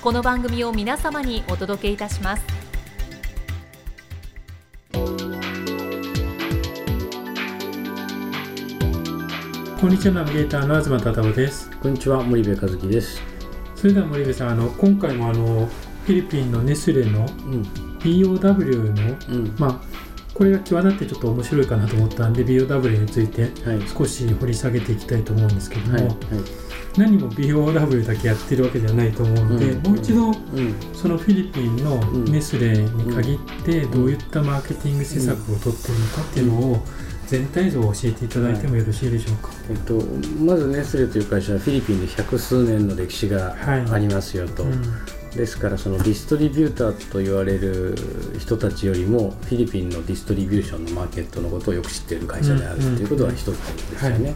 この番組を皆様にお届けいたします。こんにちはナビゲーターの東忠夫です。こんにちは森部和樹です。それでは森部さんあの今回もあのフィリピンのネスレのうん。BOW のうん。まあこれが際立ってちょっと面白いかなと思ったんで BOW についてはい。少し掘り下げていきたいと思うんですけども、はいはい何も BOW だけやってるわけではないと思うので、うん。もう一度うん。そのフィリピンのん。ネスレに限ってどういったマーケティング施策を取ってるのかっていうのを全体像を教えていただいてもよろしいでしょうか。えっとまずネスレという会社はフィリピンで百数年の歴史がはい。ありますよと、うん。ですからそのディストリビューターと言われる人たちよりもフィリピンのディストリビューションのマーケットのことをよく知っている会社であるということは一つですよね。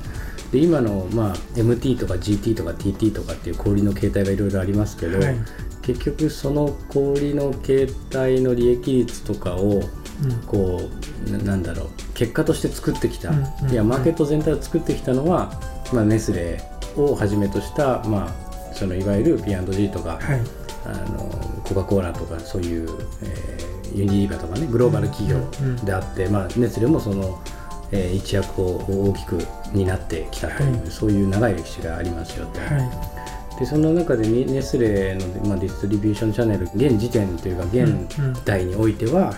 で今の、まあ、MT とか GT とか TT とかっていう小売りの形態がいろいろありますけど、はい。結局その小売りの形態の利益率とかをうん。こうななんだろう結果として作ってきた、うんうんいやマーケット全体を作ってきたのは、まあ、ネスレをはじめとした、まあ、そのいわゆる P&G とか、はい。あのコカ・コーラとかそういう、えーユニリーバとかねグローバル企業であって、まあ、ネスレもその、えー一役を大きく担ってきたという、はい。そういう長い歴史がありますよと。はでその中でネネスレの、まあ、ディストリビューションチャンネル現時点というか現代においては、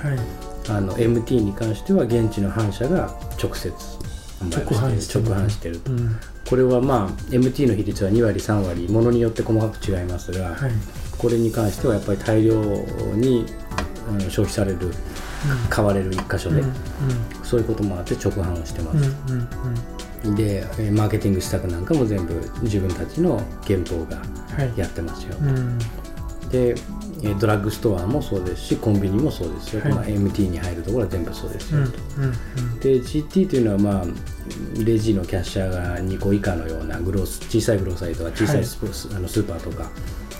あの MT に関しては現地の販社が直接直販してる直販してると、うん。これはまあ MT の比率は2割3割ものによって細かく違いますが、はい。これに関してはやっぱり大量に、うん消費される買われる一箇所で、うんそういうこともあって直販をしてまうんす、うんうんでえーマーケティング施策なんかも全部自分たちの原稿がはい。やってますよ、うん。でえードラッグストアもそうですしコンビニもそうですよ、はい。まあ、MT に入るところは全部そうですよ、うんうんで GT というのは、まあ、レジのキャッシャーが2個以下のようなグロース小さいグローサリーとか小さいス,、あのスーパーとか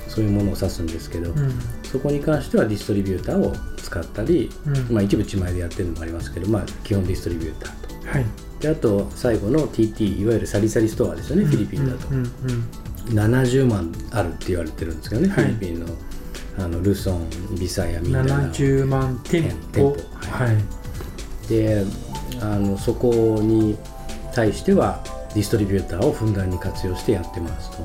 そういうものを指すんですけど、うん。そこに関してはディストリビューターを使ったり、うんまあ、一部自前でやってるのもありますけど、まあ、基本ディストリビューターとはいであと最後の TT いわゆるサリサリストアですよね、フィリピンだと、うんうん70万あるって言われてるんですけどね、はい。フィリピンのあのルソンビサヤミンダナオ70万店舗。はい。であのそこに対してはディストリビューターをふんだんに活用してやってますと。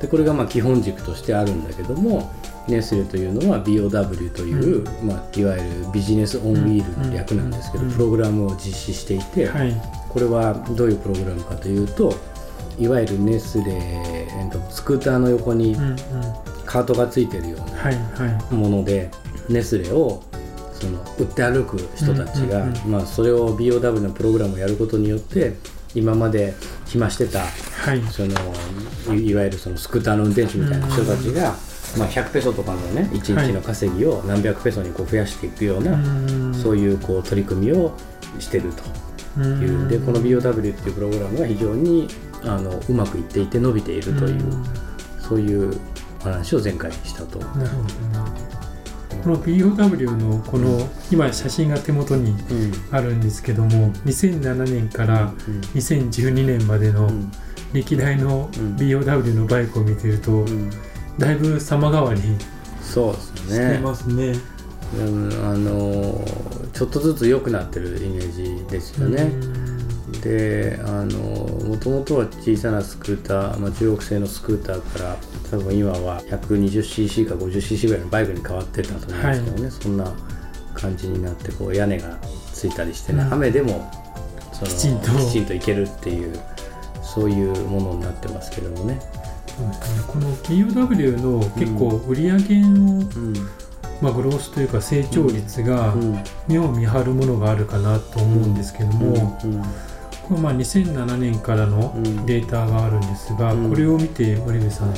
でこれがまあ基本軸としてあるんだけどもネスレというのは BOW という、まあ、いわゆるビジネスオンウィールの略なんですけど、うん。プログラムを実施していて、はいこれはどういうプログラムかというといわゆるネスレ、えーとスクーターの横にカートがついてるようなものでネスレをその売って歩く人たちが、まあ、それを BOW のプログラムをやることによって今まで暇してたいはい。そのいいわゆるそのスクーターの運転手みたいな人たちが、まあ、100ペソとかのね1日の稼ぎを何百ペソにこう増やしていくような、うん。そういうこう取り組みをしてるという、でこの BOW っていうプログラムが非常にあのうまくいっていて伸びているという、ん。そういうお話を前回したと。なるほどな。この BOW のこの今写真が手元にうん。あるんですけども2007年からうん。2012年までのうん。歴代のうん。BOW のバイクを見てるとうん。だいぶ様変わりそうですしてねますね。うんあのーちょっとずつ良くなってるイメージですよね。であのもともとは小さなスクーター、まあ、中国製のスクーターから多分今は 120cc か 50cc ぐらいのバイクに変わってたと思うんですけどね、そんな感じになってこう屋根がついたりしてね、うん。雨でもそのきちんと。きちんといけるっていうそういうものになってますけどもね。この POW の結構売り上げの、うんまあ、グロースというか成長率がうん目を見張るものがあるかなと思うんですけども、うんこれまあ2007年からのうんデータがあるんですが、うんこれを見て森部さんは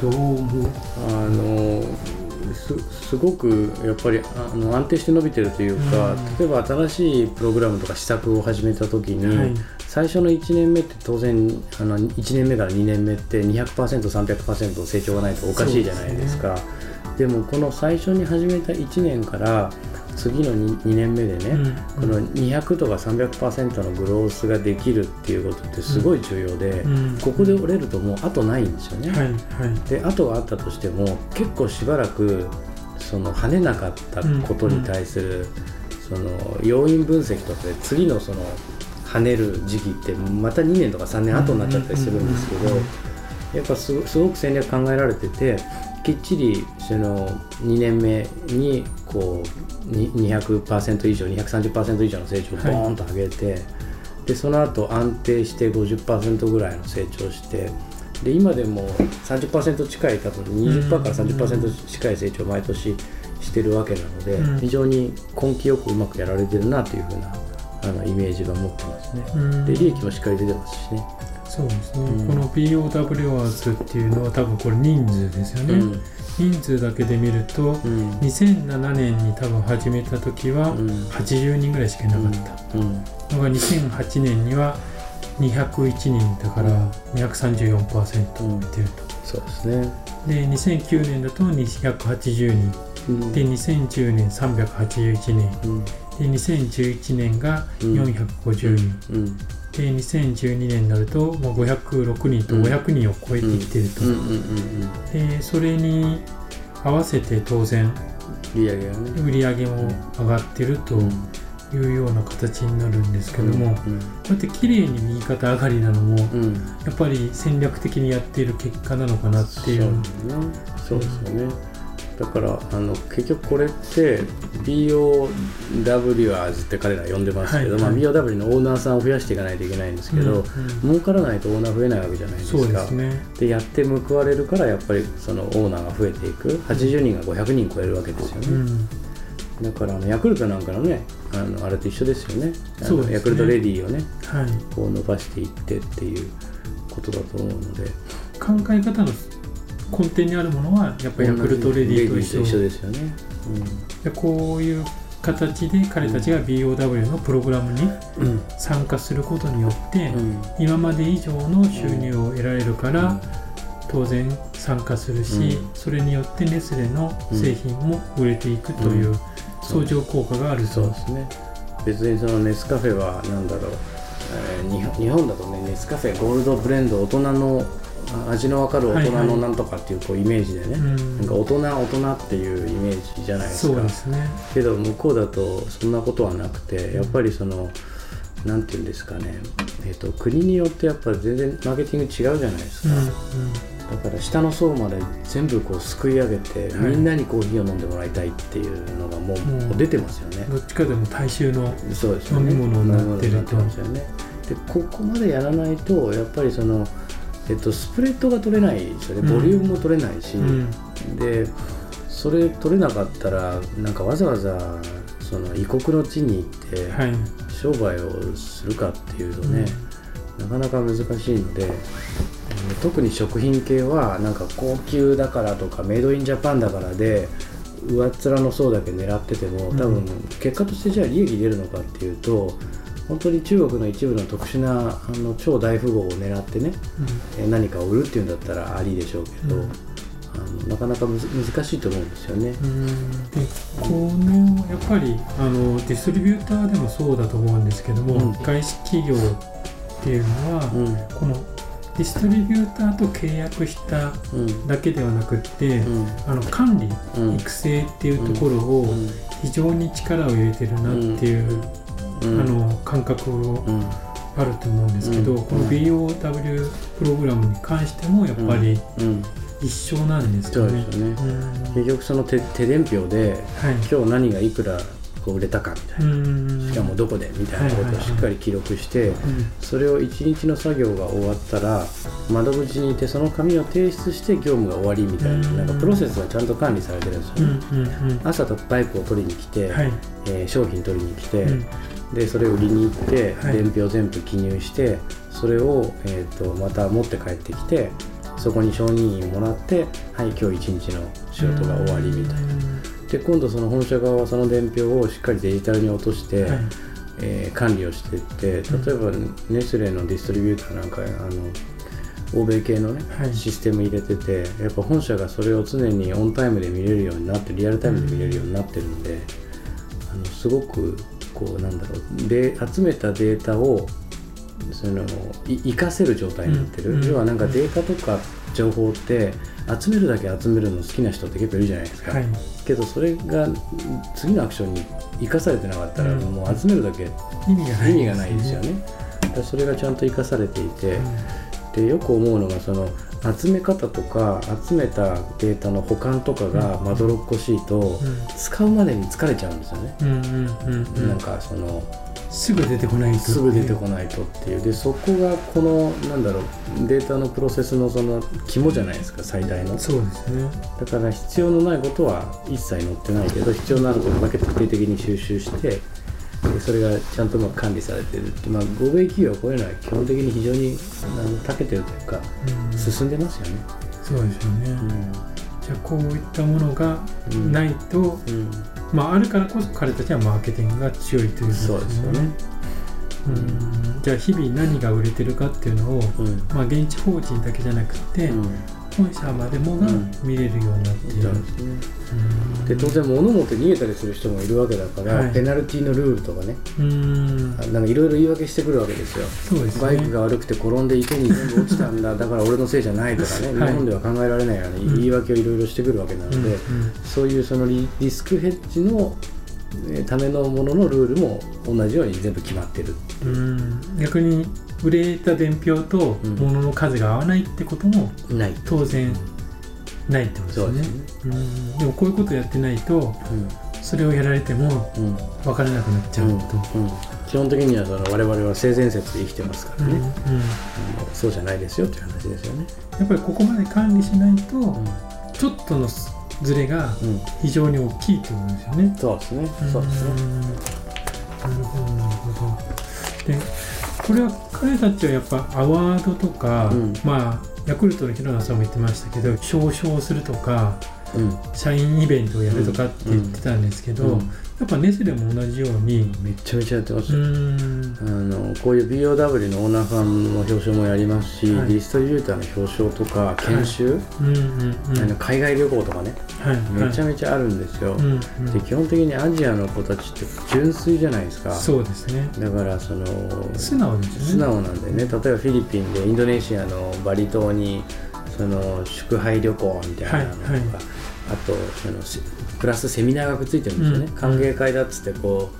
どう思うあのすすごくやっぱりあの安定して伸びてるというか、うん例えば新しいプログラムとか施策を始めた時に、はい。最初の1年目って当然あの1年目から2年目って 200%300% 成長がないとおかしいじゃないですかでもこの最初に始めた1年から次の 2, 2年目でね、うん。この200とか300%のグロースができるっていうことってすごい重要で、うん。ここで折れるともう後ないんですよね。はいはい。で後があったとしても結構しばらくその跳ねなかったことに対する、その要因分析とかで次のその跳ねる時期ってまた2年とか3年後になっちゃったりするんですけど、やっぱすすごく戦略考えられててきっちりその2年目にこうに200%以上230%以上の成長をボーンと上げて、でその後安定して50%ぐらいの成長してで今でも30%近い多分20%から30%近い成長を毎年してるわけなので、うん非常に根気よくうまくやられてるなというふうなあのイメージが持ってますね。うんで利益もしっかり出てますしね。そうですね、うん。この POW アーズっていうのは多分これ人数ですよね、うん。人数だけで見るとうん。2007年に多分始めた時はうん。80人ぐらいしかいなかった。うん。のが2008年には201人だから234%いってると。そうですね。で2009年だと280人。うん。で2010年381人うん。で2011年が450人、うんで2012年になるともう506人と500人を超えてきてると、でそれに合わせて当然。売り上げも上がってるというような形になるんですけども、こうんうやって綺麗に右肩上がりなのもやっぱり戦略的にやっている結果なのかなっていう。そうですよね。だからあの結局これって BOWers って彼ら呼んでますけど、はいまあ、BOW のオーナーさんを増やしていかないといけないんですけど、うんうん。儲からないとオーナー増えないわけじゃないですか。ですね。でやって報われるからやっぱりそのオーナーが増えていく。80人が500人超えるわけですよね。うん。だからあのヤクルトなんかのねあのあれと一緒ですよね。あのねヤクルトレディをねはい。こう伸ばしていってっていうことだと思うので。考え方の根底にあるものはやっぱりヤクルトレディと一緒一緒ですよね、でこういう形で彼たちが BOW のプログラムにうん。うん参加することによって、うん。今まで以上の収入を得られるから、当然参加するし、うん。それによってネスレの製品も売れていくといううん。相乗効果があると、そうですね。別にそのネスカフェは何だろう、えー日本日本だとねネスカフェゴールドブレンド大人のあ味の分かる大人はい。はいのなんとかっていうこうイメージでね、うん。なんか大人大人っていうイメージじゃないですか。ですね。けど向こうだとそんなことはなくてやっぱりそのなんていうんですかね、えー、と国によってやっぱり全然マーケティング違うじゃないですうんか、うん。だから下の層まで全部こうすくい上げて、はい。みんなにコーヒーを飲んでもらいたいっていうのがもう,、出てますよね。どっちかでも大衆の飲み物になってるってますよね。でここまでやらないとやっぱりその、えっと、スプレッドが取れないですよね。うん。ボリュームも取れないし、うん。でそれ取れなかったらなんかわざわざその異国の地に行ってはい。商売をするかっていうとね、なかなか難しいので、えー特に食品系はなんか高級だからとかメイドインジャパンだからで上っ面の層だけ狙ってても多分うん。結果としてじゃあ利益出るのかっていうと本当に中国の一部の特殊なあの超大富豪を狙ってねえー何かを売るっていうんだったらありでしょうけど、うん。あのなかなか難しいと思うんですよね。うん。でこのやっぱりあのディストリビューターでもそうだと思うんですけども、うん。外資企業っていうのは、うん。このディストリビューターと契約したうん。だけではなくって、うん。あの管理、うん。育成っていうところをうん。非常に力を入れてるなっていう、うんあの感覚をうんあると思うんですけど、うん。この BOW プログラムに関してもやっぱりうん。一緒なんですよね。うん。結局その手手伝票ではい。今日何がいくらこう売れたかみたいな、うんしかもどこでみたいなことをしっかり記録して、うん。それを1日の作業が終わったら窓口にいてその紙を提出して業務が終わりみたいな,、うん。なんかプロセスがちゃんと管理されてるんですようんね、朝とバイクを取りに来て、はい。えー商品取りに来て、うんでそれを売りに行って、はい。伝票全部記入してそれを、えー、とまた持って帰ってきてそこに承認印もらってはい今日一日の仕事が終わりみたいな。で今度その本社側はその伝票をしっかりデジタルに落として、はい。えー管理をしていって例えばネスレのディストリビューターなんかあの欧米系のね、はい。システム入れててやっぱ本社がそれを常にオンタイムで見れるようになってリアルタイムで見れるようになってるんで、あのすごくこうなんだろうで集めたデータをそのい活かせる状態になってる、うん。要はなんかデータとか情報って集めるだけ集めるの好きな人って結構いるじゃないですか、はい。けどそれが次のアクションに生かされてなかったら、うん。もう集めるだけ意味がないですよね。それがちゃんと生かされていて、でよく思うのがその集め方とか集めたデータの保管とかがまどろっこしいと、うん。使うまでに疲れちゃうんですよね。なんかそのすぐ出てこないとすぐ出てこないとっていう。でそこがこのなんだろうデータのプロセスのその肝じゃないですか最大の。そうですね。だから必要のないことは一切載ってないけど必要のあることだけ徹底的に収集してでそれがちゃんとうまく管理されてるって、まあ、欧米企業はこういうのは基本的に非常にあの長けてるというかうん。進んでますよね。そうですよね、じゃあこういったものがうん。ないと、うん。まああるからこそ彼たちはマーケティングが強いということそうですよね。うん。じゃあ日々何が売れてるかっていうのを、うん。まあ、現地法人だけじゃなくて、うん。本社までもがうん。見れるようになっている、うんで当然物持って逃げたりする人もいるわけだから、はい。ペナルティのルールとかね。なんかいろいろ言い訳してくるわけですよ。そうですね。バイクが悪くて転んで池に全部落ちたんだ。だから俺のせいじゃないとかね、はい。日本では考えられないようなうん。言い訳をいろいろしてくるわけなので、うんうん。そういうそのリリスクヘッジのえーためのもののルールも同じように全部決まってる。うん。逆に売れた伝票とうん。物の数が合わないってこともない。当然ないってことですね。ですね。うん。でもこういうことやってないとそれをやられてもうん。うん分からなくなっちゃうと、うん。基本的にはその我々は性善説で生きてますからね、そうじゃないですよという話ですよね。やっぱりここまで管理しないと、うん。ちょっとのズレがうん。非常に大きいってことですよね。そうですね。そうですね。んなるほどなるほど。でこれは彼たちはやっぱアワードとか、うん。まあヤクルトの平野さんも言ってましたけど少々するとか社員イベントをやるとかって言ってたんですけど、うん。やっぱネスレも同じように、めっちゃめちゃやってますあのこういう BOW のオーナーさんの表彰もやりますし、はい。ディストリビューターの表彰とか研修、海外旅行とかね。はいめちゃはいめちゃあるんですよ、うんうん。で基本的にアジアの子たちって純粋じゃないですか。そうですね。だからその素直ですよね。素直なんでね。例えばフィリピンでインドネシアのバリ島にその宿泊旅行みたいなのとか、はいはい。あとそのせプラスセミナーがくっついてるんですよね、うん。歓迎会だっつってこ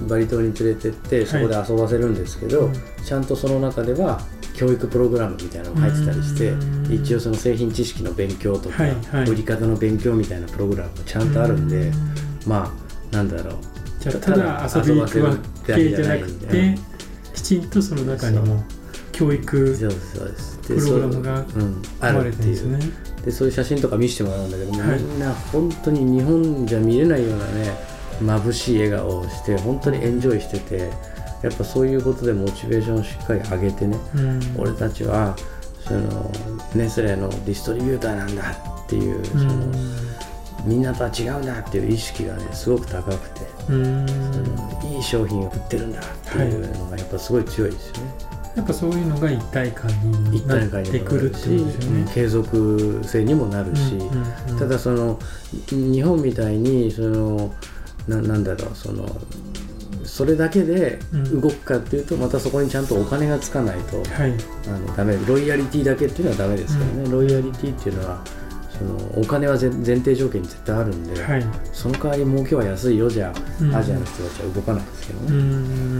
うバリ島に連れてってそこで遊ばせるんですけど、うん。ちゃんとその中では教育プログラムみたいなのが入ってたりして、うん。一応その製品知識の勉強とか、はいはい。売り方の勉強みたいなプログラムもちゃんとあるんで、うまあなんだろう。じゃあただ遊びに行くわけじゃなくてきちんとその中にも教育プログラムがそううん、あ組まれていう。てるんですね。でそういう写真とか見せてもらうんだけども、はい。みんな本当に日本じゃ見れないようなね眩しい笑顔をして本当にエンジョイしててやっぱそういうことでモチベーションをしっかり上げてね、うん。俺たちはそのネスレのディストリビューターなんだっていうその、みんなとは違うんだっていう意識がねすごく高くて、うん。そのいい商品を売ってるんだっていうのがやっぱすごい強いですよね。やっぱそういうのが一体感に一なってくるってことですよね。継続性にもなるし、うんうんうん。ただその日本みたいにそのななんだろうそのそれだけでうん。動くかっていうと、またそこにちゃんとお金がつかないとはい。あのダメ。ロイヤリティだけっていうのはダメですからね、うん。ロイヤリティっていうのはそのお金は前前提条件に絶対あるんで、はい。その代わり儲けは安いよじゃ、うん。アジアの人たちは動かないですけどうね、ん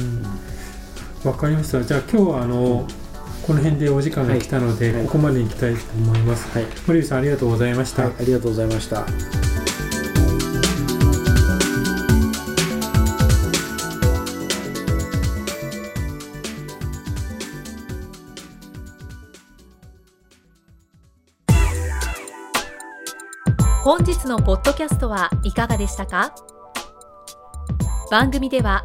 わかりました。じゃあ今日はあの、この辺でお時間が来たので、はい。ここまでに行きたいと思います、はい、森口さんありがとうございました、はい、ありがとうございました。本日のポッドキャストはいかがでしたか？番組では